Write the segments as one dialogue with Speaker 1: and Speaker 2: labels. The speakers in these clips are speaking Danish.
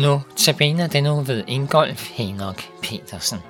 Speaker 1: Nu tabiner den nu ved Ingolf Henok Petersen.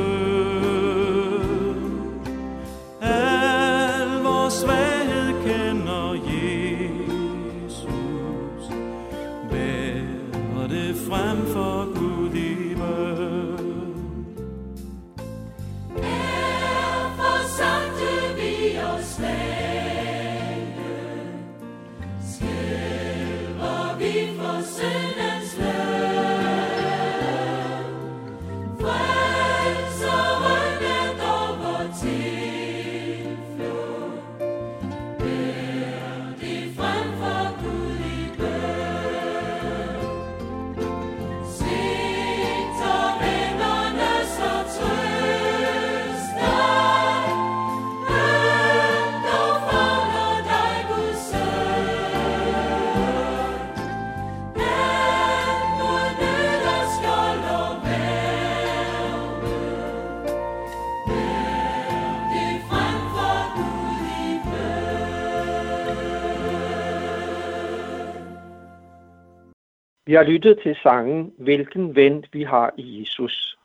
Speaker 2: har lyttet til sangen Hvilken ven vi har i Jesus.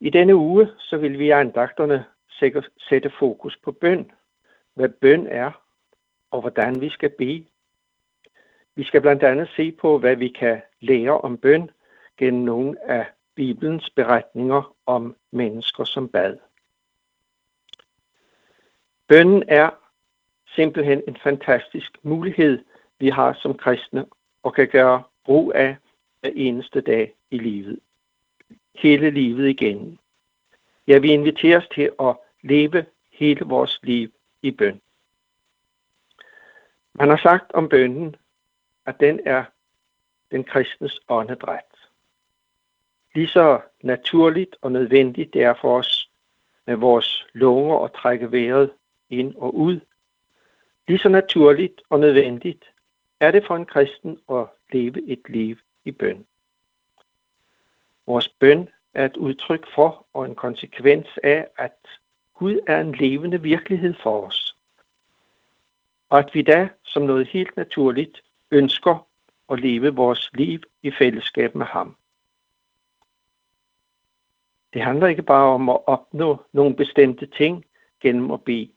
Speaker 2: I denne uge så vil vi i andagterne sætte fokus på bøn, hvad bøn er og hvordan vi skal bede. Vi skal blandt andet se på, hvad vi kan lære om bøn gennem nogle af Bibelens beretninger om mennesker som bad. Bønnen er simpelthen en fantastisk mulighed, vi har som kristne og kan gøre brug af hver eneste dag i livet. Hele livet igen. Ja, vi inviteres til at leve hele vores liv i bøn. Man har sagt om bønnen, at den er den kristnes åndedræt. Lige så naturligt og nødvendigt det er for os med vores lunger at trække vejret ind og ud, lige så naturligt og nødvendigt er det for en kristen at leve et liv i bøn. Vores bøn er et udtryk for og en konsekvens af, at Gud er en levende virkelighed for os. Og at vi da som noget helt naturligt ønsker at leve vores liv i fællesskab med ham. Det handler ikke bare om at opnå nogle bestemte ting gennem at bede.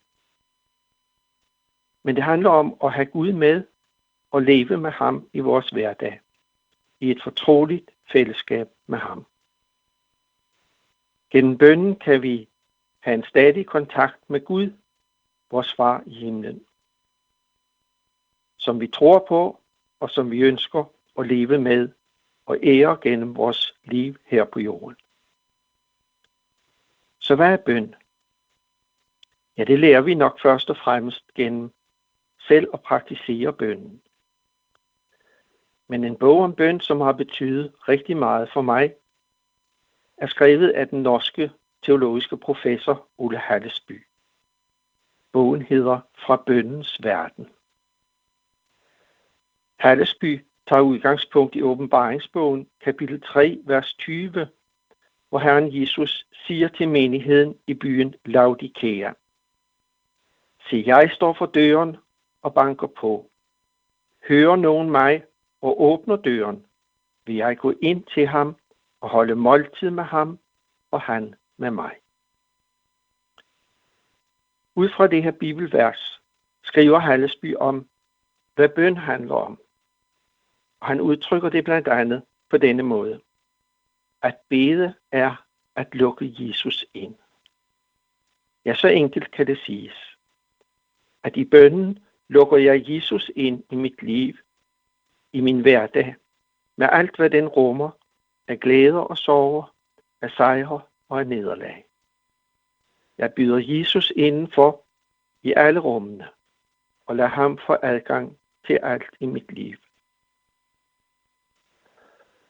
Speaker 2: Men det handler om at have Gud med og leve med ham i vores hverdag. I et fortroligt fællesskab med ham. Gennem bønnen kan vi have en stadig kontakt med Gud, vores far i himlen. Som vi tror på og som vi ønsker at leve med og ære gennem vores liv her på jorden. Så hvad er bøn? Ja, det lærer vi nok først og fremmest gennem selv at praktisere bønnen. Men en bog om bøn, som har betydet rigtig meget for mig, er skrevet af den norske teologiske professor Ole Hallesby. Bogen hedder Fra bønnens verden. Hallesby tager udgangspunkt i åbenbaringsbogen, kapitel 3, vers 20, hvor Herren Jesus siger til menigheden i byen Laodikea. Se, jeg står for døren og banker på. Hører nogen mig og åbner døren, vil jeg gå ind til ham og holde måltid med ham og han med mig. Ud fra det her bibelvers skriver Hallesby om, hvad bøn handler om. Og han udtrykker det blandt andet på denne måde. At bede er at lukke Jesus ind. Ja, så enkelt kan det siges. At i bønnen lukker jeg Jesus ind i mit liv, i min hverdag, med alt hvad den rummer af glæder og sorger, af sejre og af nederlag. Jeg byder Jesus indenfor i alle rummene, og lad ham få adgang til alt i mit liv.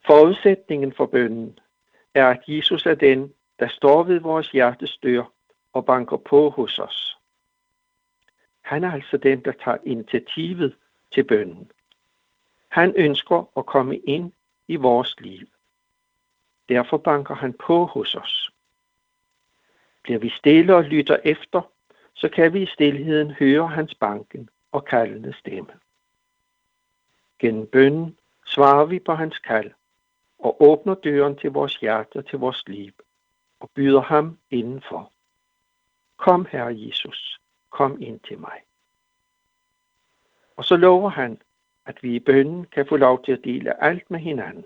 Speaker 2: Forudsætningen for bønnen er, at Jesus er den, der står ved vores hjertes dør og banker på hos os. Han er altså den, der tager initiativet til bønnen. Han ønsker at komme ind i vores liv. Derfor banker han på hos os. Bliver vi stille og lytter efter, så kan vi i stillheden høre hans banken og kaldende stemme. Gennem bønnen svarer vi på hans kald og åbner døren til vores hjerte og til vores liv og byder ham indenfor. Kom, Herre Jesus, kom ind til mig. Og så lover han, at vi i bønnen kan få lov til at dele alt med hinanden,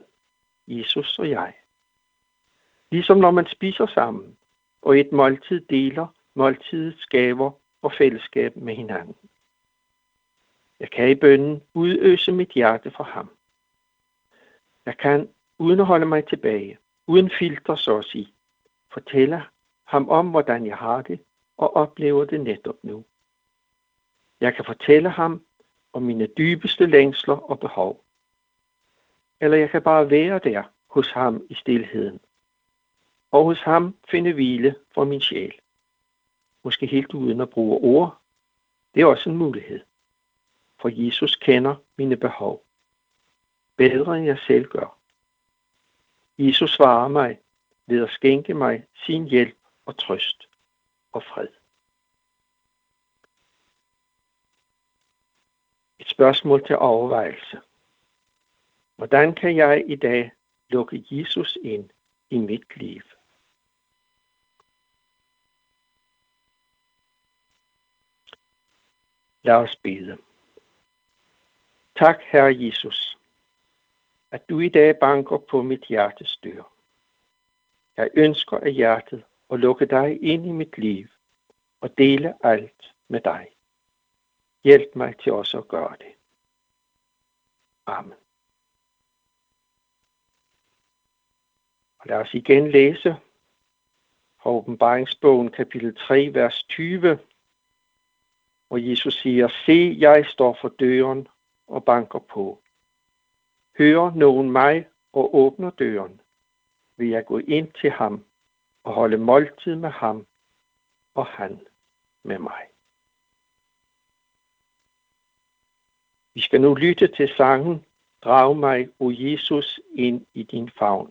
Speaker 2: Jesus og jeg. Ligesom når man spiser sammen, og et måltid deler måltidets gaver og fællesskab med hinanden. Jeg kan i bønnen udøse mit hjerte for ham. Jeg kan, uden at holde mig tilbage, uden filter så at sige, fortælle ham om, hvordan jeg har det og oplever det netop nu. Jeg kan fortælle ham om mine dybeste længsler og behov. Eller jeg kan bare være der hos ham i stilheden. Og hos ham finde hvile for min sjæl. Måske helt uden at bruge ord. Det er også en mulighed. For Jesus kender mine behov. Bedre end jeg selv gør. Jesus svarer mig ved at skænke mig sin hjælp og trøst og fred. Spørgsmål til overvejelse. Hvordan kan jeg i dag lukke Jesus ind i mit liv? Lad os bede. Tak, Herre Jesus, at du i dag banker på mit hjertes dør. Jeg ønsker af hjertet at lukke dig ind i mit liv og dele alt med dig. Hjælp mig til også at gøre det. Amen. Og lad os igen læse fra åbenbaringsbogen kapitel 3, vers 20, hvor Jesus siger, Se, jeg står for døren og banker på. Hører nogen mig og åbner døren, vil jeg gå ind til ham og holde måltid med ham og han med mig. Vi skal nu lytte til sangen Drag mig, o Jesus, ind i din favn.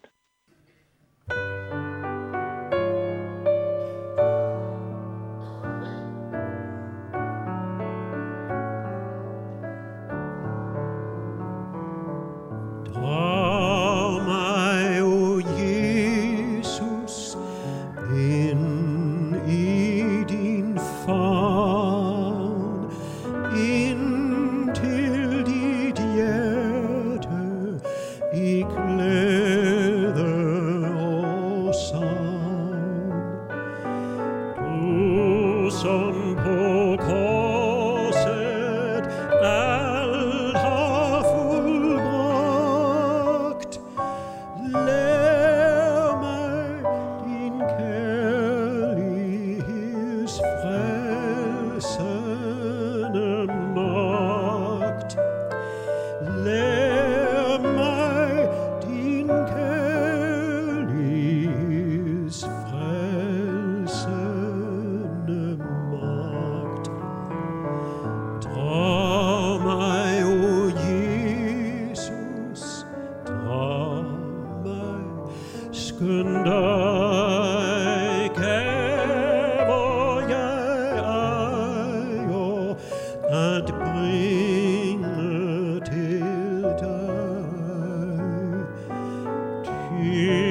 Speaker 3: e